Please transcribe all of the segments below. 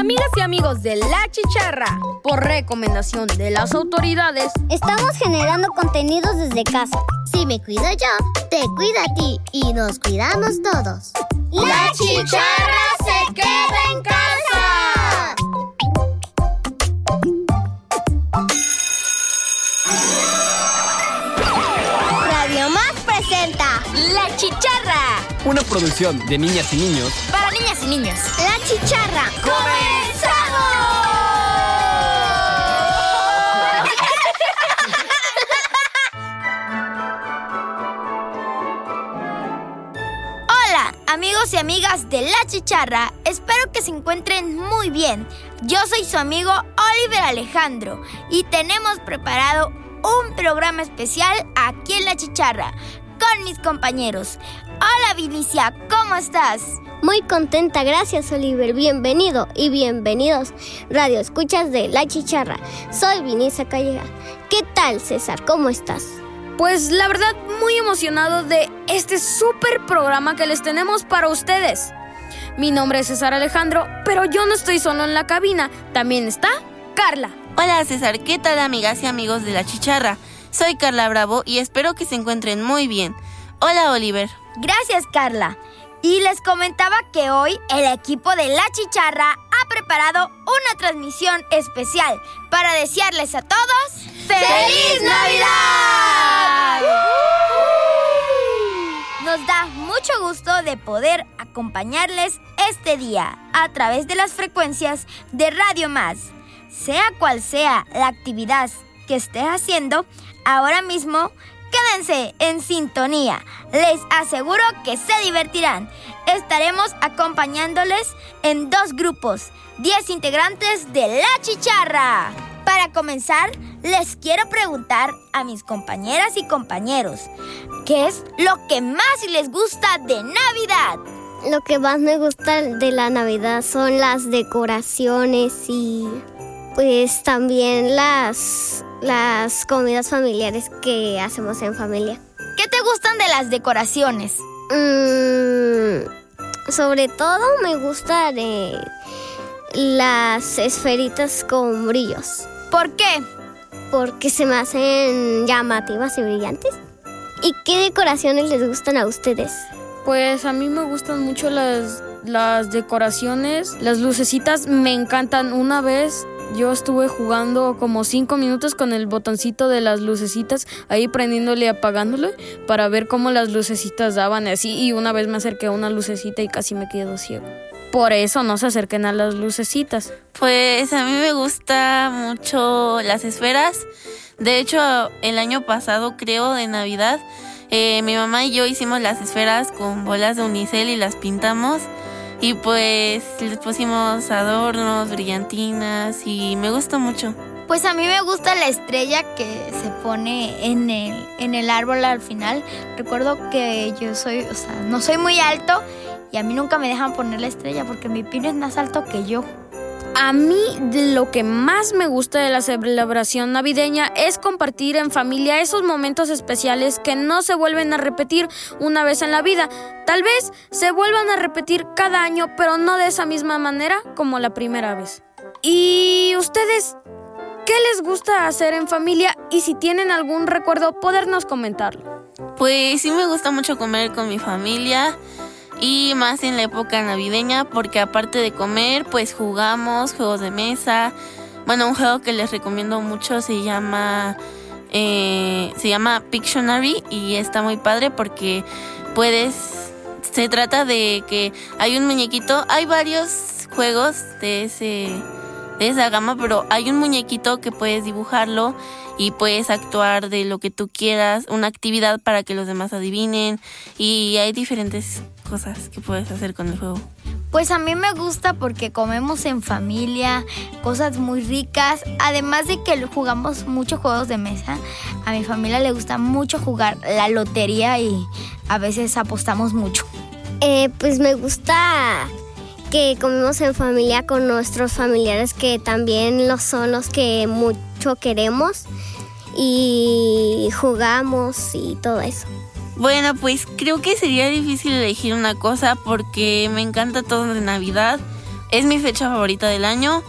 Amigas y amigos de La Chicharra, por recomendación de las autoridades, estamos generando contenidos desde casa. Si me cuido yo, te cuida a ti y nos cuidamos todos. La Chicharra se queda en casa. Radio Más presenta La Chicharra. Una producción de niñas y niños. Para niñas y niños. La Chicharra. ¡Comenzamos! Y amigas de La Chicharra. Espero que se encuentren muy bien. Yo soy su amigo Oliver Alejandro y tenemos preparado un programa especial aquí en La Chicharra con mis compañeros. Hola Vinicia, ¿cómo estás? Muy contenta, gracias Oliver. Bienvenido y bienvenidos Radio Escuchas de La Chicharra. Soy Vinicia Calleja. ¿Qué tal César? ¿Cómo estás? Pues la verdad muy emocionado de este súper programa que les tenemos para ustedes. Mi nombre es César Alejandro, pero yo no estoy solo en la cabina, también está Carla. Hola César, ¿qué tal amigas y amigos de La Chicharra? Soy Carla Bravo y espero que se encuentren muy bien. Hola Oliver. Gracias Carla. Y les comentaba que hoy el equipo de La Chicharra ha preparado una transmisión especial para desearles a todos ¡Feliz Navidad! De poder acompañarles este día a través de las frecuencias de Radio Más. Sea cual sea la actividad que esté haciendo, ahora mismo quédense en sintonía. Les aseguro que se divertirán. Estaremos acompañándoles en dos grupos, 10 integrantes de La Chicharra. Para comenzar, les quiero preguntar a mis compañeras y compañeros, ¿qué es lo que más les gusta de Navidad? Lo que más me gusta de la Navidad son las decoraciones y pues también las, las comidas familiares que hacemos en familia. ¿Qué te gustan de las decoraciones? Mm, sobre todo me gusta de las esferitas con brillos. ¿Por qué? Porque se me hacen llamativas y brillantes. ¿Y qué decoraciones les gustan a ustedes? Pues a mí me gustan mucho las, las decoraciones, las lucecitas me encantan. Una vez yo estuve jugando como cinco minutos con el botoncito de las lucecitas, ahí prendiéndole y apagándole para ver cómo las lucecitas daban así. Y una vez me acerqué a una lucecita y casi me quedo ciego. Por eso no se acerquen a las lucecitas. Pues a mí me gusta mucho las esferas. De hecho, el año pasado, creo, de Navidad, eh, mi mamá y yo hicimos las esferas con bolas de unicel y las pintamos. Y pues les pusimos adornos, brillantinas y me gusta mucho. Pues a mí me gusta la estrella que se pone en el, en el árbol al final. Recuerdo que yo soy, o sea, no soy muy alto y a mí nunca me dejan poner la estrella porque mi pino es más alto que yo. A mí lo que más me gusta de la celebración navideña es compartir en familia esos momentos especiales que no se vuelven a repetir una vez en la vida. Tal vez se vuelvan a repetir cada año, pero no de esa misma manera como la primera vez. ¿Y ustedes qué les gusta hacer en familia? Y si tienen algún recuerdo, podernos comentarlo. Pues sí me gusta mucho comer con mi familia y más en la época navideña porque aparte de comer pues jugamos juegos de mesa. Bueno un juego que les recomiendo mucho se llama eh, se llama Pictionary y está muy padre porque puedes se trata de que hay un muñequito hay varios juegos de ese de esa gama pero hay un muñequito que puedes dibujarlo y puedes actuar de lo que tú quieras una actividad para que los demás adivinen y hay diferentes cosas que puedes hacer con el juego? Pues a mí me gusta porque comemos en familia, cosas muy ricas, además de que jugamos muchos juegos de mesa. A mi familia le gusta mucho jugar la lotería y a veces apostamos mucho. Eh, pues me gusta que comemos en familia con nuestros familiares que también lo son los que mucho queremos y jugamos y todo eso. Bueno, pues creo que sería difícil elegir una cosa porque me encanta todo de Navidad, es mi fecha favorita del año,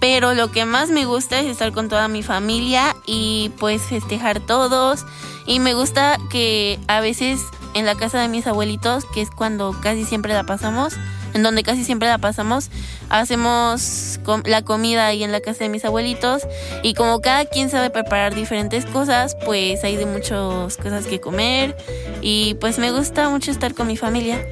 pero lo que más me gusta es estar con toda mi familia y pues festejar todos. Y me gusta que a veces en la casa de mis abuelitos, que es cuando casi siempre la pasamos, en donde casi siempre la pasamos, hacemos la comida ahí en la casa de mis abuelitos y como cada quien sabe preparar diferentes cosas, pues hay de muchas cosas que comer y pues me gusta mucho estar con mi familia.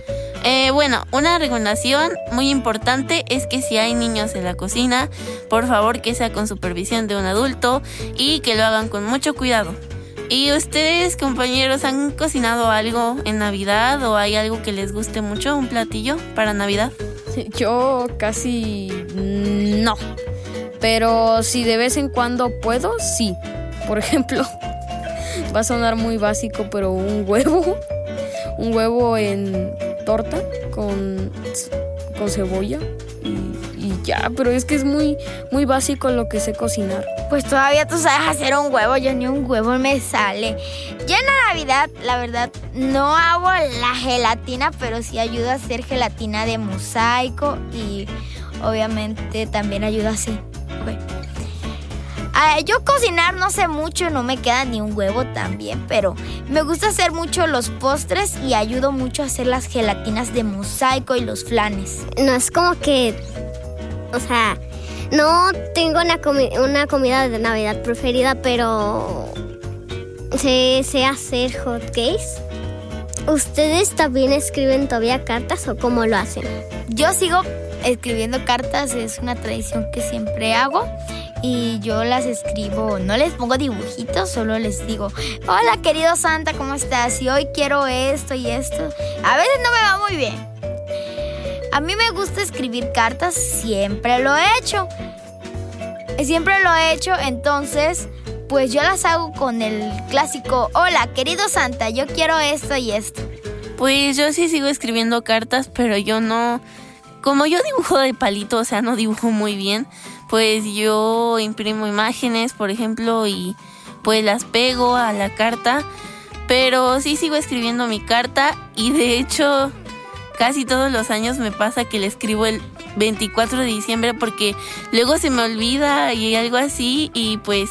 Eh, bueno, una recomendación muy importante es que si hay niños en la cocina, por favor que sea con supervisión de un adulto y que lo hagan con mucho cuidado. ¿Y ustedes, compañeros, han cocinado algo en Navidad o hay algo que les guste mucho, un platillo para Navidad? Yo casi no. Pero si de vez en cuando puedo, sí. Por ejemplo, va a sonar muy básico, pero un huevo. Un huevo en torta con, con cebolla ya, pero es que es muy, muy básico lo que sé cocinar. Pues todavía tú sabes hacer un huevo, yo ni un huevo me sale. Ya en la Navidad, la verdad, no hago la gelatina, pero sí ayuda a hacer gelatina de mosaico y obviamente también ayuda así. Ah, yo cocinar no sé mucho, no me queda ni un huevo también, pero me gusta hacer mucho los postres y ayudo mucho a hacer las gelatinas de mosaico y los flanes. No es como que, o sea, no tengo una, una comida de Navidad preferida, pero sé, sé hacer hot cakes. ¿Ustedes también escriben todavía cartas o cómo lo hacen? Yo sigo escribiendo cartas, es una tradición que siempre hago y yo las escribo, no les pongo dibujitos, solo les digo, hola querido Santa, ¿cómo estás? Y hoy quiero esto y esto. A veces no me va muy bien. A mí me gusta escribir cartas, siempre lo he hecho. Siempre lo he hecho, entonces pues yo las hago con el clásico, hola querido Santa, yo quiero esto y esto. Pues yo sí sigo escribiendo cartas, pero yo no... Como yo dibujo de palito, o sea, no dibujo muy bien pues yo imprimo imágenes, por ejemplo, y pues las pego a la carta. Pero sí sigo escribiendo mi carta y de hecho casi todos los años me pasa que le escribo el 24 de diciembre porque luego se me olvida y algo así y pues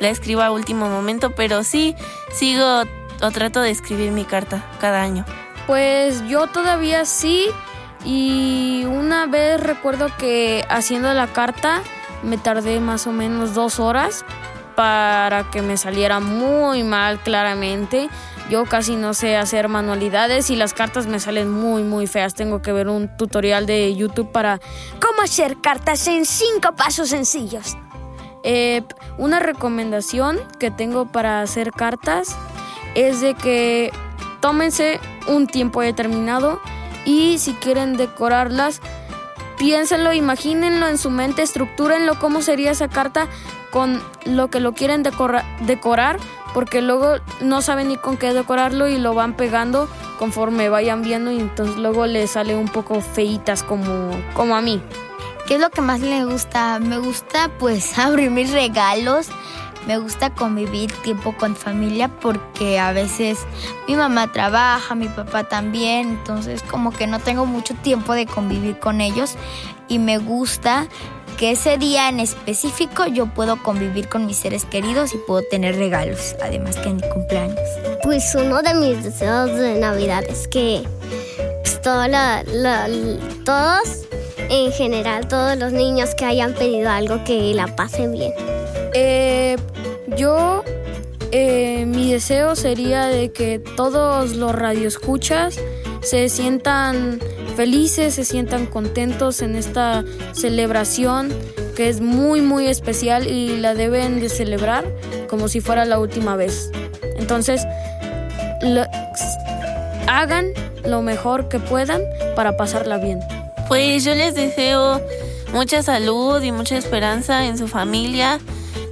la escribo a último momento, pero sí sigo o trato de escribir mi carta cada año. Pues yo todavía sí y una vez recuerdo que haciendo la carta me tardé más o menos dos horas para que me saliera muy mal claramente. Yo casi no sé hacer manualidades y las cartas me salen muy muy feas. Tengo que ver un tutorial de YouTube para cómo hacer cartas en cinco pasos sencillos. Eh, una recomendación que tengo para hacer cartas es de que tómense un tiempo determinado y si quieren decorarlas piénsenlo, imagínenlo en su mente, estructúrenlo cómo sería esa carta con lo que lo quieren decorar, porque luego no saben ni con qué decorarlo y lo van pegando conforme vayan viendo y entonces luego les sale un poco feitas como, como a mí. ¿Qué es lo que más le gusta? Me gusta pues abrir mis regalos, me gusta convivir tiempo con familia porque a veces mi mamá trabaja, mi papá también, entonces como que no tengo mucho tiempo de convivir con ellos y me gusta que ese día en específico yo puedo convivir con mis seres queridos y puedo tener regalos, además que en mi cumpleaños. Pues uno de mis deseos de Navidad es que pues, todos en general, todos los niños que hayan pedido algo que la pasen bien. Eh, yo, eh, mi deseo sería de que todos los radioescuchas se sientan felices, se sientan contentos en esta celebración que es muy muy especial y la deben de celebrar como si fuera la última vez. Entonces, hagan lo mejor que puedan para pasarla bien. Pues yo les deseo mucha salud y mucha esperanza en su familia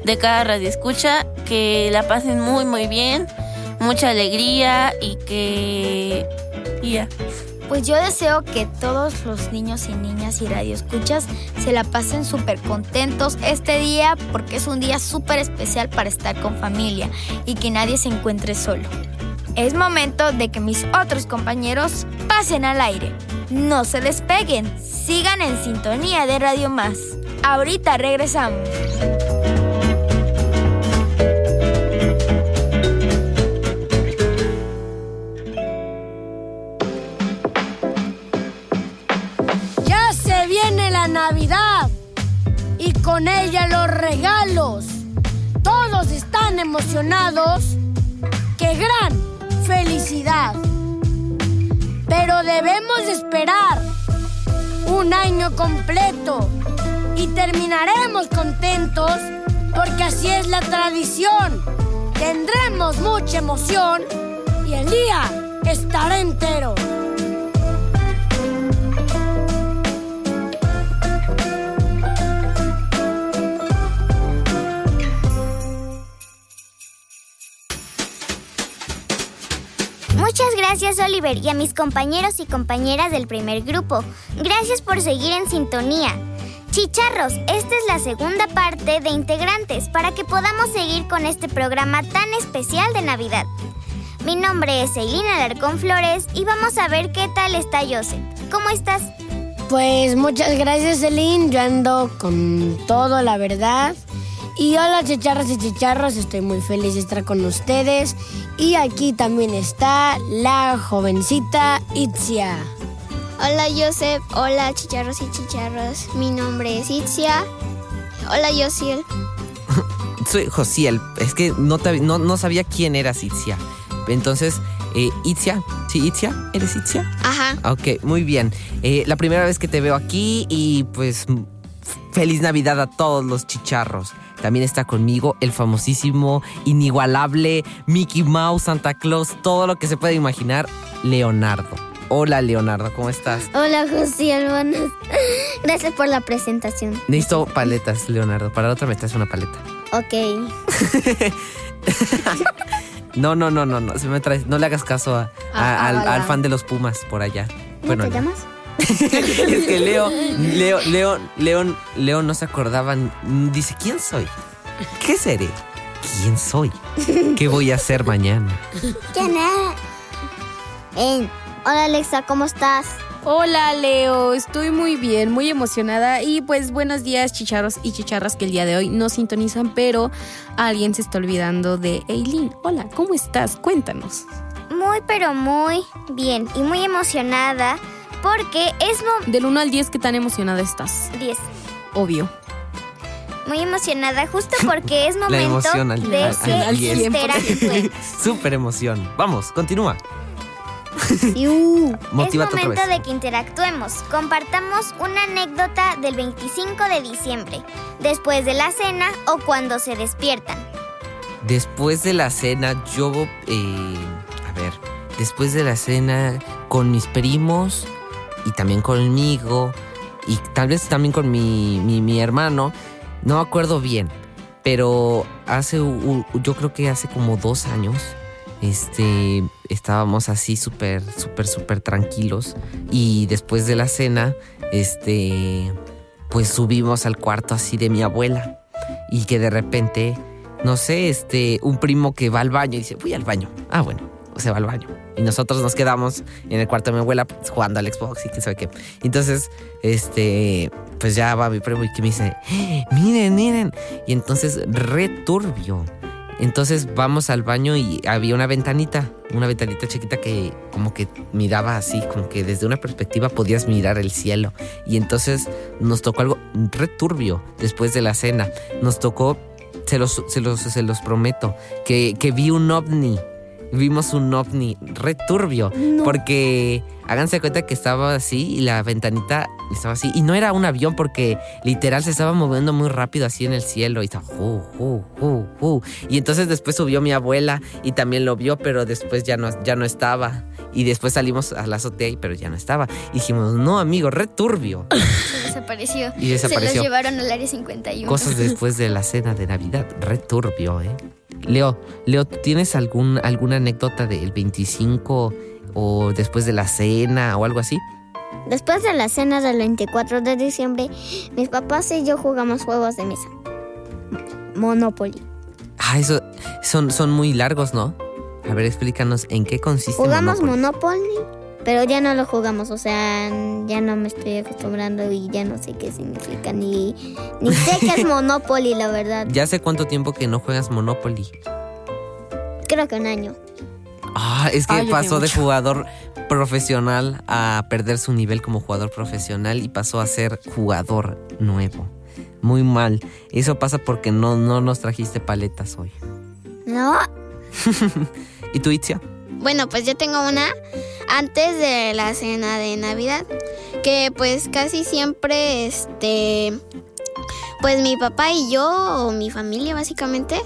de cada radio escucha, que la pasen muy muy bien, mucha alegría y que ya. Pues yo deseo que todos los niños y niñas y radioescuchas se la pasen súper contentos este día porque es un día súper especial para estar con familia y que nadie se encuentre solo. Es momento de que mis otros compañeros pasen al aire. No se despeguen, sigan en sintonía de Radio Más. Ahorita regresamos. Emocionados. ¡Qué gran felicidad! Pero debemos esperar un año completo y terminaremos contentos porque así es la tradición. Tendremos mucha emoción y el día estará entero. Gracias Oliver y a mis compañeros y compañeras del primer grupo. Gracias por seguir en sintonía. Chicharros, esta es la segunda parte de integrantes para que podamos seguir con este programa tan especial de Navidad. Mi nombre es Eileen Alarcón Flores y vamos a ver qué tal está Joseph. ¿Cómo estás? Pues muchas gracias, Eileen. Yo ando con todo, la verdad. Y hola, chicharros y chicharros. Estoy muy feliz de estar con ustedes. Y aquí también está la jovencita Itzia. Hola Joseph, hola chicharros y chicharros. Mi nombre es Itzia. Hola Josiel. Soy Josiel. Es que no, te- no, no sabía quién eras Itzia. Entonces, eh, Itzia. ¿Sí, Itzia? ¿Eres Itzia? Ajá. Ok, muy bien. Eh, la primera vez que te veo aquí y pues feliz Navidad a todos los chicharros. También está conmigo el famosísimo, inigualable Mickey Mouse, Santa Claus, todo lo que se puede imaginar, Leonardo. Hola Leonardo, ¿cómo estás? Hola Josiel, buenas. Gracias por la presentación. Necesito paletas, Leonardo. Para la otra me traes una paleta. Ok. No, no, no, no, no. Se me traes, no le hagas caso a- a- Ah, al, fan de los Pumas por allá. ¿Cómo te no. llamas? es que Leo, Leo, Leo, León, no se acordaban. Dice, ¿quién soy? ¿Qué seré? ¿Quién soy? ¿Qué voy a hacer mañana? ¿Quién es? Eh, hola Alexa, ¿cómo estás? Hola Leo, estoy muy bien, muy emocionada y pues buenos días chicharros y chicharras que el día de hoy no sintonizan, pero alguien se está olvidando de Eileen. Hola, ¿cómo estás? Cuéntanos. Muy pero muy bien y muy emocionada porque es mo- Del 1 al 10, ¿qué tan emocionada estás? 10. Obvio. Muy emocionada justo porque es La momento emoción al, de al- que al diez. interactúen. Súper emoción. Vamos, continúa. Motívate es otra momento vez. de que interactuemos. Compartamos una anécdota del 25 de diciembre, después de la cena o cuando se despiertan. Después de la cena, yo, eh, a ver, después de la cena con mis primos y también conmigo y tal vez también con mi, mi, hermano, no me acuerdo bien, pero hace, yo creo que hace como dos años, este, estábamos así súper, súper, súper tranquilos y después de la cena, este, pues subimos al cuarto así de mi abuela y que de repente no sé, este, un primo que va al baño y dice, voy al baño. Ah, bueno, se va al baño. Y nosotros nos quedamos en el cuarto de mi abuela pues, jugando al Xbox y qué sabe qué. Entonces, este, pues ya va mi primo y que me dice, "Eh, miren, miren. Y entonces, returbio. Entonces vamos al baño y había una ventanita, una ventanita chiquita que como que miraba así, como que desde una perspectiva podías mirar el cielo. Y entonces nos tocó algo returbio después de la cena. Nos tocó se los, se los, se los prometo, que, que vi un ovni. Vimos un ovni returbio. Porque háganse cuenta que estaba así y la ventanita estaba así. Y no era un avión porque literal se estaba moviendo muy rápido así en el cielo. Y estaba. "Ju, ju, ju, ju". Y entonces después subió mi abuela y también lo vio, pero después ya no, ya no estaba. Y después salimos a la azotea, pero ya no estaba. Y dijimos, no, amigo, returbio. Se desapareció. Y desapareció. Se los llevaron al área 51. Cosas después de la cena de Navidad. Returbio, ¿eh? Leo, Leo, ¿tú ¿tienes algún, alguna anécdota del 25 o después de la cena o algo así? Después de la cena del 24 de diciembre, mis papás y yo jugamos juegos de mesa. Monopoly. Ah, eso son, son muy largos, ¿no? A ver, explícanos en qué consiste Jugamos Monopoly. Monopoly pero ya no lo jugamos, o sea, ya no me estoy acostumbrando y ya no sé qué significa, ni, ni sé qué es Monopoly, la verdad. ¿Ya hace cuánto tiempo que no juegas Monopoly? Creo que un año. Ah, es que Ay, yo pasó de jugador profesional a perder su nivel como jugador profesional y pasó a ser jugador nuevo. Muy mal. Eso pasa porque no, no nos trajiste paletas hoy. No, ¿Y tú, Itzia? Bueno, pues yo tengo una antes de la cena de Navidad, que pues casi siempre, este, pues mi papá y yo, o mi familia básicamente,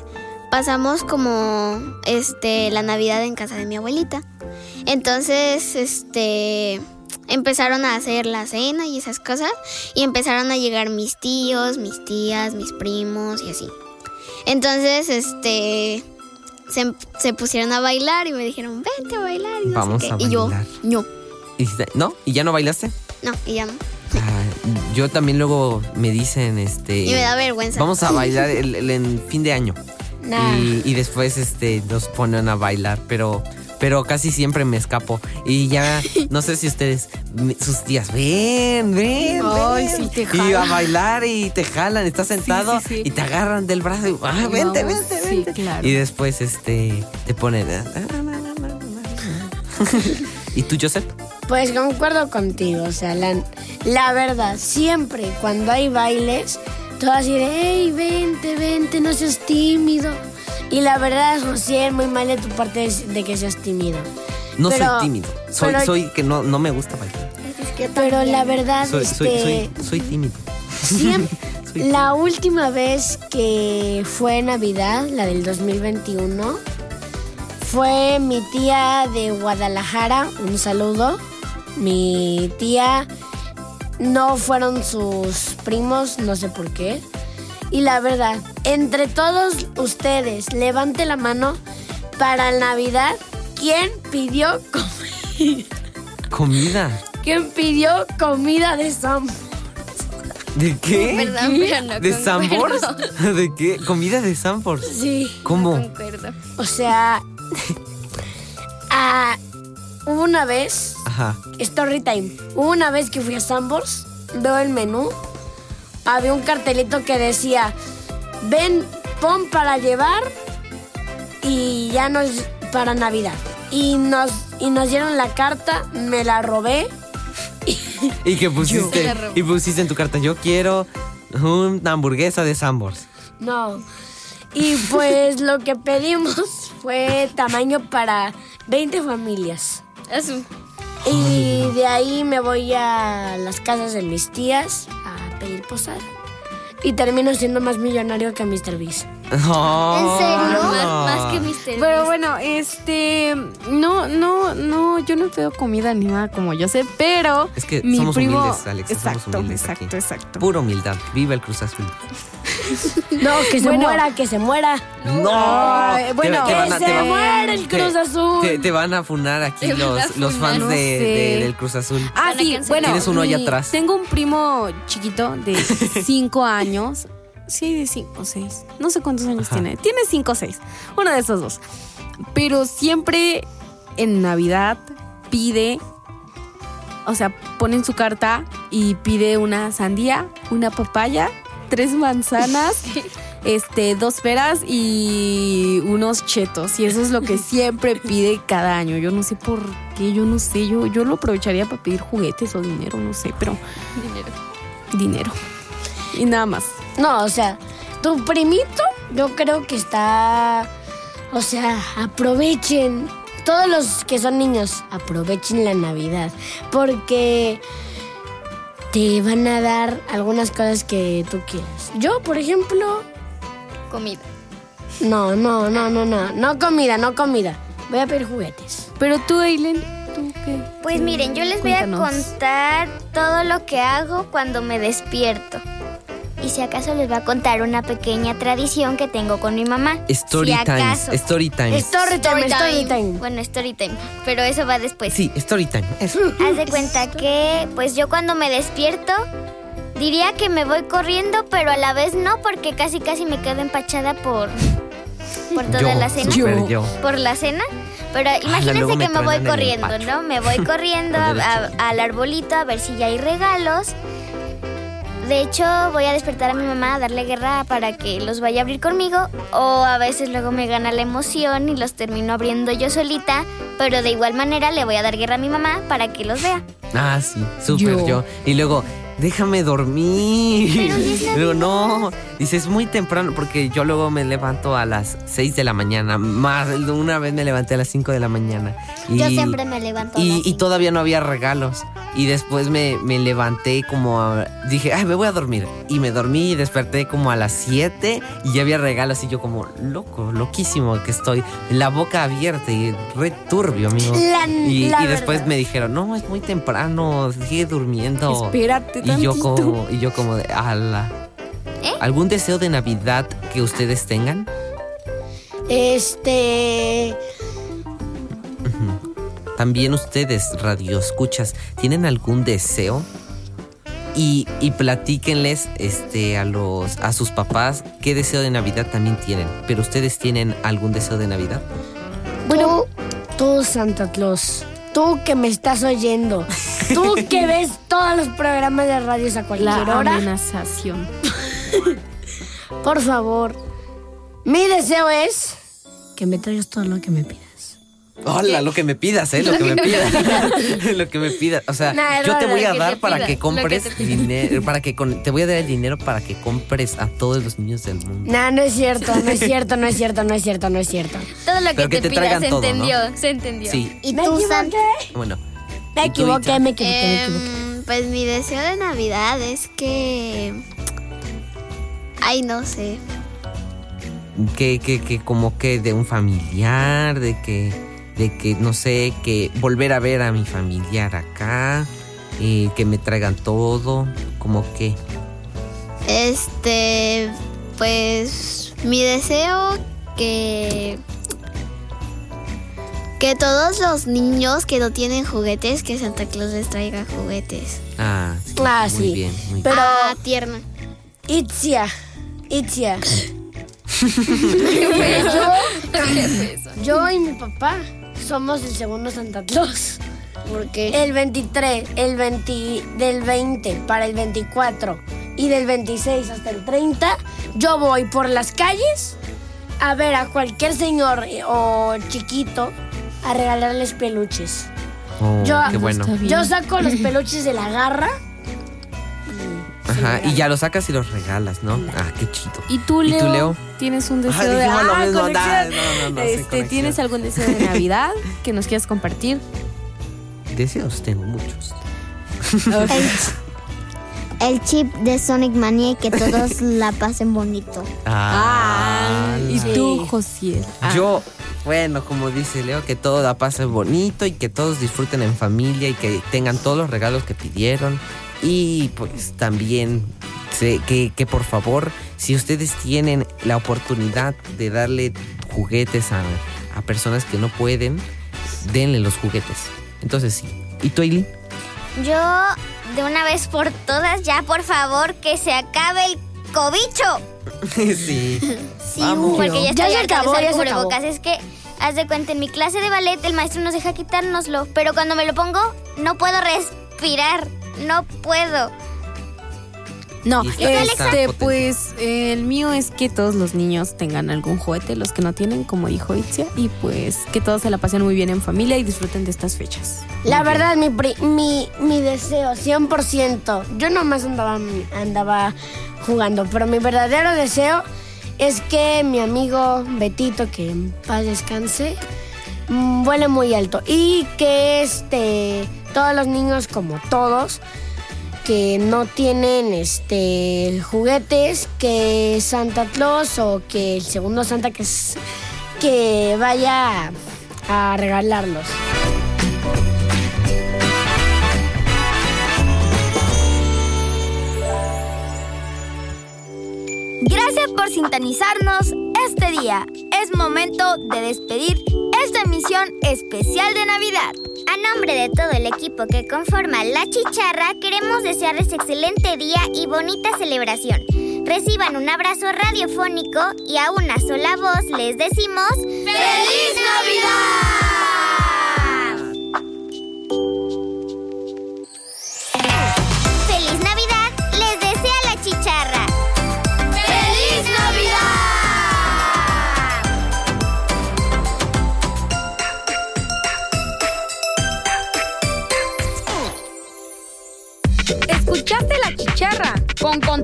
pasamos como, este, la Navidad en casa de mi abuelita. Entonces, este, empezaron a hacer la cena y esas cosas, y empezaron a llegar mis tíos, mis tías, mis primos y así. Entonces, este, se, se pusieron a bailar y me dijeron, vente a bailar. Y, no sé Vamos qué. a y yo, no, ¿Y dijiste, ¿No? ¿Y ya no bailaste? no, y ya no. Ah, yo también luego me dicen, este... Y me da vergüenza. Vamos a bailar el, el- en fin de año. Nah. Y, y después este, nos ponen a bailar, pero, pero casi siempre me escapo. Y ya, no sé si ustedes, sus tías, ven, ven. Ay, ven". sí, te Y a bailar y te jalan, estás sentado sí, sí. y te agarran del brazo y, ah, vente, vente, sí, vente. claro. Y después este, te ponen... ¿Y tú, Joseph? Pues concuerdo contigo, o sea, la, la verdad, siempre cuando hay bailes, todo así de, hey, vente, vente, no seas tímido. Y la verdad, José, es muy mal de tu parte de, de que seas tímido. No Pero- soy tímido. Soy, pero- soy que no, no me gusta bailar. Pero la verdad, Soy, soy, este, soy, soy tímido. siem- Soy la última vez que fue Navidad, la del 2021, fue mi tía de Guadalajara, un saludo. Mi tía no fueron sus primos, no sé por qué. Y la verdad, entre todos ustedes, levante la mano para Navidad. ¿Quién pidió comida? ¿Comida? ¿Quién pidió comida de Sam? ¿De qué? Perdón, pero no ¿De. Sambors? ¿De qué? ¿Comida de Sambors? Sí. ¿Cómo? Concuerdo. O sea, ah, hubo una vez, Ajá. story time, hubo una vez que fui a Sambors, veo el menú, había un cartelito que decía, ven, pon para llevar y ya no es para Navidad. Y nos, y nos dieron la carta, me la robé. ¿Y qué pusiste? Y pusiste en tu carta, yo quiero una hamburguesa de Sambors. No. Y pues lo que pedimos fue tamaño para 20 familias. Eso. Y de ahí me voy a las casas de mis tías a pedir posada. Y termino siendo más millonario que Mr. Beast. ¿En serio? Más, más que Mr. Pero bueno, este, no, no, no, yo no pido comida ni nada como yo sé, pero Es que mi somos primo, humildes, Alex. exacto, somos humildes exacto, aquí. exacto. Pura humildad. Viva el Cruz Azul. No, que se Bueno. muera, que se muera. ¡No! Ay, bueno, Te- te van a- que se muera el Cruz Azul. Te, te van a funar aquí a los, los fans No de, sé. de- del Cruz Azul. Ah, sí, bueno. Tienes uno allá atrás. Tengo un primo chiquito de 5 años. Sí, de 5 o 6. No sé cuántos años Ajá. tiene. Tiene 5 o 6. Uno de esos dos. Pero siempre en Navidad pide. O sea, pone en su carta y pide una sandía, una papaya, tres manzanas, este, dos peras y unos chetos. Y eso es lo que siempre pide cada año. Yo no sé por qué, yo no sé. Yo, yo lo aprovecharía para pedir juguetes o dinero, no sé, pero Dinero. dinero. Y nada más. No, o sea, tu primito, yo creo que está. O sea, aprovechen. Todos los que son niños, aprovechen la Navidad. Porque te van a dar algunas cosas que tú quieras. Yo, por ejemplo, Comida. no, no, no, no, no. No comida, no comida. Voy a pedir juguetes. Pero tú, Aileen, ¿tú qué? Pues miren, yo les voy a contar todo lo que hago cuando me despierto. Y si acaso les voy a contar una pequeña tradición que tengo con mi mamá. Story si time. acaso. Story time. Story time, Story time. Bueno, story time, pero eso va después. Sí, story time. Eso. Haz de cuenta que, pues yo cuando me despierto, diría que me voy corriendo, pero a la vez no, porque casi casi me quedo empachada por, por toda Yo, la cena. yo. Por la cena. Pero imagínense me que me voy corriendo. ¿no? Me voy corriendo a- a- al arbolito a ver si ya hay regalos. De hecho, voy a despertar a mi mamá a darle guerra para que los vaya a abrir conmigo. O a veces luego me gana la emoción y los termino abriendo yo solita. Pero de igual manera le voy a dar guerra a mi mamá para que los vea. Ah, sí, súper Yo. yo. Y luego, déjame dormir. Luego, no. Dice, es muy temprano porque yo luego me levanto a las 6 de la mañana. Más, una vez me levanté a las 5 de la mañana. Y, Yo siempre me levanto. a y, las y cinco. todavía no había regalos. Y después me, me levanté como a- Dije, ay, me voy a dormir. Y me dormí y desperté como a las 7 y ya había regalos. Y yo como, loco, loquísimo que estoy. La boca abierta y re turbio, amigo. La- y, la y después me dijeron, no, es muy temprano, sigue durmiendo. Espérate y yo como, y yo como de, ala. ¿Eh? ¿Algún deseo de Navidad que ustedes tengan? Este. También ustedes, radioescuchas, ¿tienen algún deseo? Y, y platíquenles este, a, los, a sus papás qué deseo de Navidad también tienen. Pero ustedes tienen algún deseo de Navidad? Bueno, tú, Santa Claus, tú que me estás oyendo, tú que ves todos los programas de radios a La cualquier hora, amenazación. por favor, mi deseo es que me traigas todo lo que me pidas. Hola, lo que me pidas, ¿eh? Lo que me pidas. lo que me pidas. O sea, Nah, yo te voy a dar para pida, que compres dinero. Para que con- te voy a dar el dinero para que compres a todos los niños del mundo. No, no es cierto, no es cierto, no es cierto, no es cierto, no es cierto. Todo lo que Pero te, te pida traigan se todo, ¿no? entendió, se entendió. Sí, ¿Y ¿Me tú, bueno. Me ¿Y tú, equivoqué, me equivoqué, me equivoqué. Em, pues mi deseo de Navidad es que. Ay, no sé. que, que, que como que de un familiar, de que, de que, no sé, que volver a ver a mi familiar acá, eh, que me traigan todo, como que, Este. Pues. Mi deseo que. Que todos los niños que no tienen juguetes, que Santa Claus les traiga juguetes. ah, sí, Ah, muy sí. bien, muy bien. Pero, Ah, tierno. Itzia, Itzia. yo, yo y mi papá somos el segundo Santa Claus. ¿Por qué? El 23, el 20, del 20 para el 24 y del 26 hasta el 30, yo voy por las calles a ver a cualquier señor o chiquito a regalarles peluches. Oh, yo- qué bueno. Yo saco los peluches de la garra. Ajá, y ya los sacas y los regalas, ¿no? Ah, qué chido. ¿Y tú, ¿Y Leo? tú, Leo? ¿Tienes un deseo Ah, de ah, conexión. no, no, no, este. ¿Tienes algún deseo de Navidad que nos quieras compartir? Deseos tengo muchos. El chip de Sonic Mania y que todos la pasen bonito. Ah, ¿Y la- tú, Josiel? Ah, Yo, bueno, como dice Leo, que todo la pase bonito y que todos disfruten en familia y que tengan todos los regalos que pidieron. Y pues también sé que, que por favor, si ustedes tienen la oportunidad de darle juguetes a, a personas que no pueden, denle los juguetes. Entonces sí. ¿Y tú, Aileen? Yo, de una vez por todas, ya por favor, que se acabe el cobicho. sí. Sí, Vamos. porque ya, Ya estoy se acabó, ya se acabó. Es que, haz de cuenta, en mi clase de ballet el maestro nos deja quitárnoslo, pero cuando me lo pongo, no puedo respirar. No puedo. No, este, pues eh, el mío es que todos los niños tengan algún juguete, los que no tienen, como dijo Itzia, y pues que todos se la pasen muy bien en familia y disfruten de estas fechas. La verdad, mi, pri- mi, mi deseo, 100%. Yo nomás andaba, andaba jugando, pero mi verdadero deseo es que mi amigo Betito, que en paz descanse, mm, vuele muy alto. Y que este, todos los niños, como todos, que no tienen este juguetes, que Santa Claus o que el segundo Santa que, que vaya a regalarlos. Por sintonizarnos este día. Es momento de despedir esta emisión especial de Navidad. A nombre de todo el equipo que conforma La Chicharra, queremos desearles excelente día y bonita celebración. Reciban un abrazo radiofónico y a una sola voz les decimos ¡Feliz Navidad!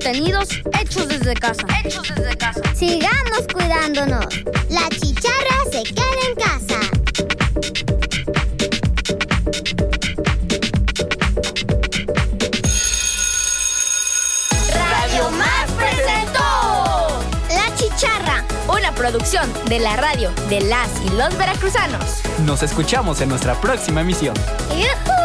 Contenidos hechos desde casa. Hechos desde casa. Sigamos cuidándonos. La chicharra se queda en casa. Radio Más presentó La chicharra. Una producción de la radio de las y los veracruzanos. Nos escuchamos en nuestra próxima emisión. ¡Yujú!